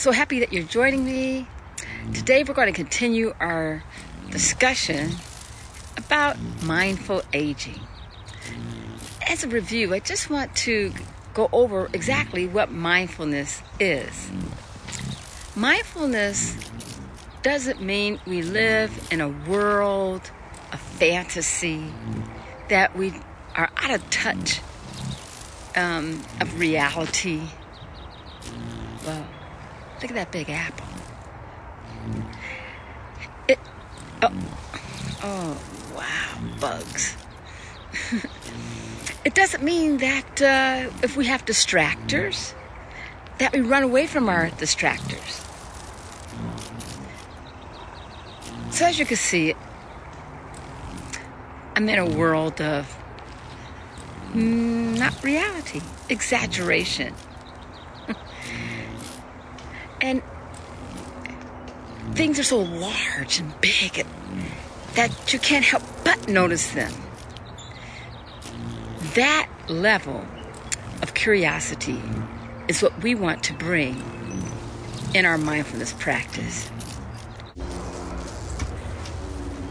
So happy that you're joining me. Today we're going to continue our discussion about mindful aging. As a review, I just want to go over exactly what mindfulness is. Mindfulness doesn't mean we live in a world of fantasy, that we are out of touch um, of reality. Well, Look at that big apple. It, oh, oh wow, bugs. it doesn't mean that uh, if we have distractors, that we run away from our distractors. So as you can see, I'm in a world of mm, not reality, exaggeration. And things are so large and big that you can't help but notice them. That level of curiosity is what we want to bring in our mindfulness practice.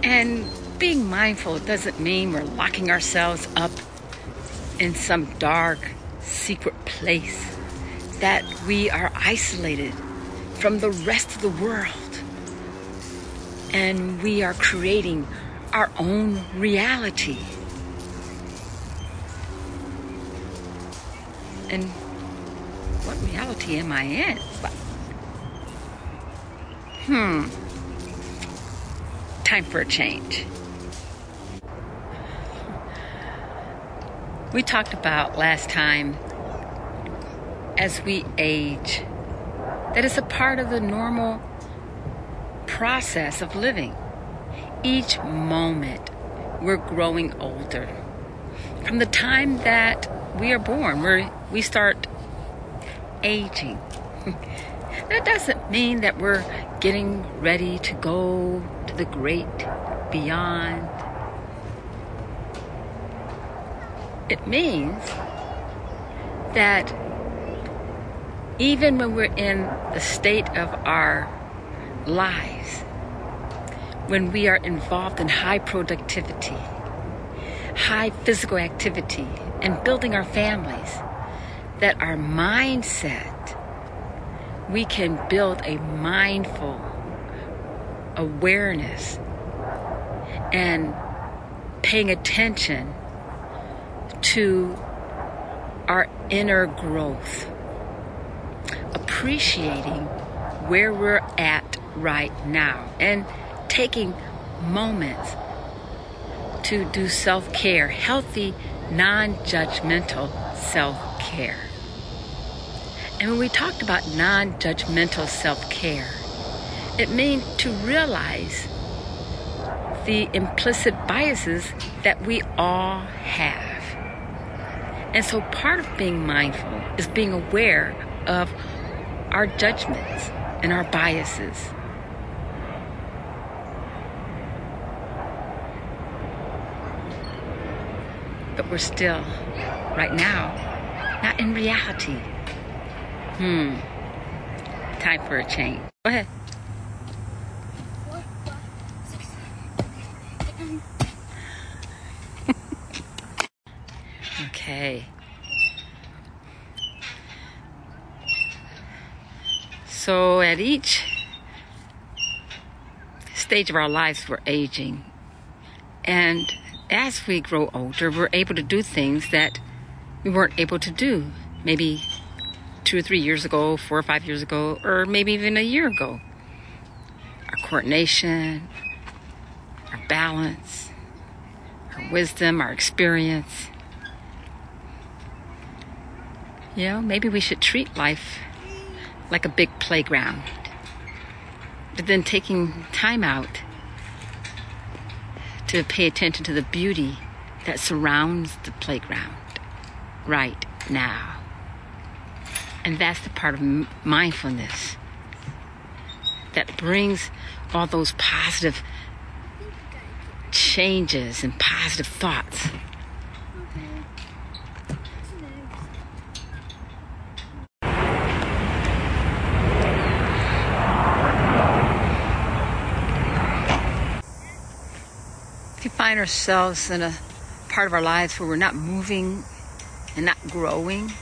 And being mindful doesn't mean we're locking ourselves up in some dark, secret place, that we are isolated from the rest of the world. And we are creating our own reality. And what reality am I in? Hmm. Time for a change. We talked about last time as we age that is a part of the normal process of living. Each moment, we're growing older. From the time that we are born, we we start aging. that doesn't mean that we're getting ready to go to the great beyond. It means that even when we're in the state of our lives, when we are involved in high productivity, high physical activity, and building our families, that our mindset, we can build a mindful awareness and paying attention to our inner growth appreciating where we're at right now and taking moments to do self care, healthy, non judgmental self care. And when we talked about non judgmental self care, it means to realize the implicit biases that we all have. And so part of being mindful is being aware of our judgments and our biases. But we're still, right now, not in reality. Hmm. Time for a change. Go ahead. okay. So at each stage of our lives, we're aging. And as we grow older, we're able to do things that we weren't able to do maybe two or three years ago, four or five years ago, or maybe even a year ago. Our coordination, our balance, our wisdom, our experience. You know, maybe we should treat life like a big playground. But then taking time out to pay attention to the beauty that surrounds the playground right now. And that's the part of mindfulness that brings all those positive changes and positive thoughts. Find ourselves in a part of our lives where we're not moving and not growing,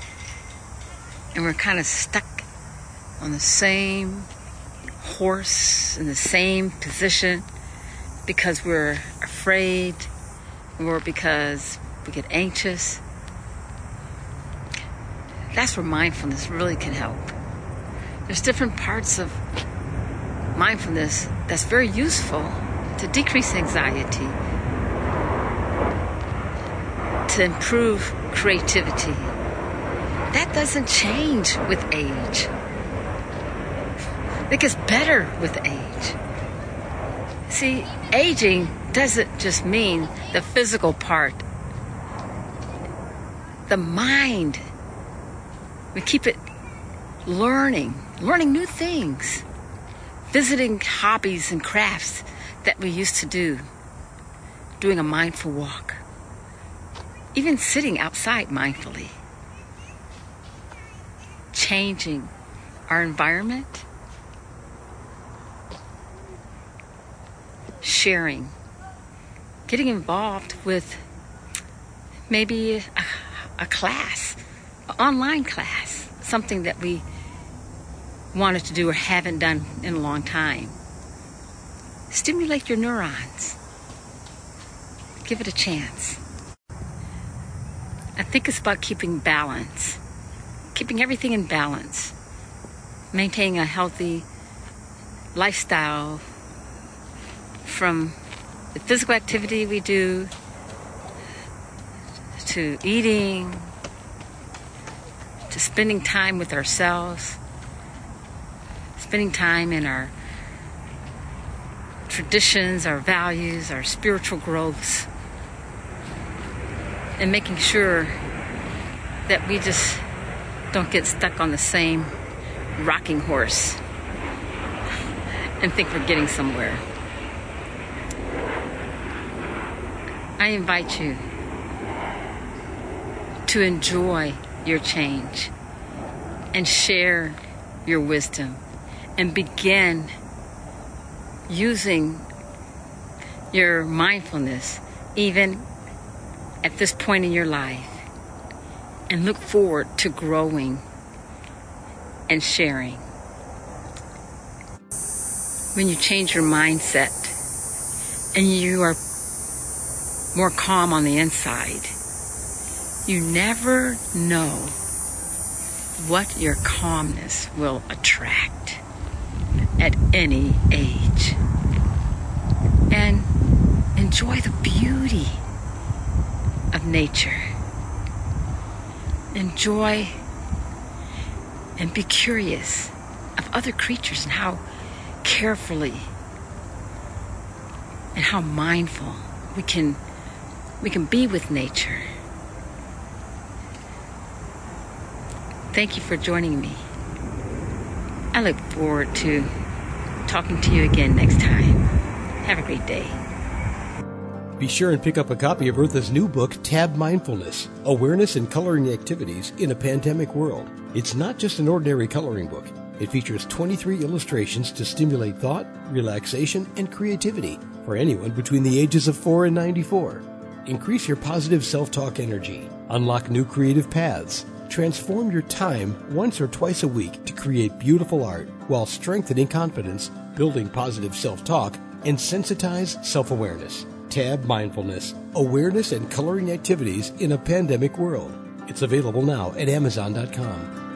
and we're kind of stuck on the same horse in the same position because we're afraid or because we get anxious. That's where mindfulness really can help. There's different parts of mindfulness that's very useful to decrease anxiety, to improve creativity. That doesn't change with age. It gets better with age. See, aging doesn't just mean the physical part, the mind. We keep it learning, learning new things, visiting hobbies and crafts that we used to do, doing a mindful walk, even sitting outside mindfully, changing our environment sharing, getting involved with maybe a, a class, an online class, something that we wanted to do or haven't done in a long time. Stimulate your neurons. Give it a chance. I think it's about keeping balance, keeping everything in balance, maintaining a healthy lifestyle from the physical activity we do to eating to spending time with ourselves, spending time in our traditions, our values, our spiritual growths, and making sure that we just don't get stuck on the same rocking horse and think we're getting somewhere. I invite you to enjoy your change and share your wisdom and begin using your mindfulness even at this point in your life and look forward to growing and sharing. When you change your mindset and you are more calm on the inside. You never know what your calmness will attract at any age. And enjoy the beauty of nature. Enjoy and be curious of other creatures and how carefully and how mindful we can we can be with nature. Thank you for joining me. I look forward to talking to you again next time. Have a great day. Be sure and pick up a copy of Eartha's new book, Tab Mindfulness Awareness and Coloring Activities in a Pandemic World. It's not just an ordinary coloring book. It features 23 illustrations to stimulate thought, relaxation, and creativity for anyone between the ages of 4 and 94. Increase your positive self talk energy. Unlock new creative paths. Transform your time once or twice a week to create beautiful art while strengthening confidence, building positive self talk, and sensitize self awareness. Tab Mindfulness Awareness and Coloring Activities in a Pandemic World. It's available now at Amazon.com.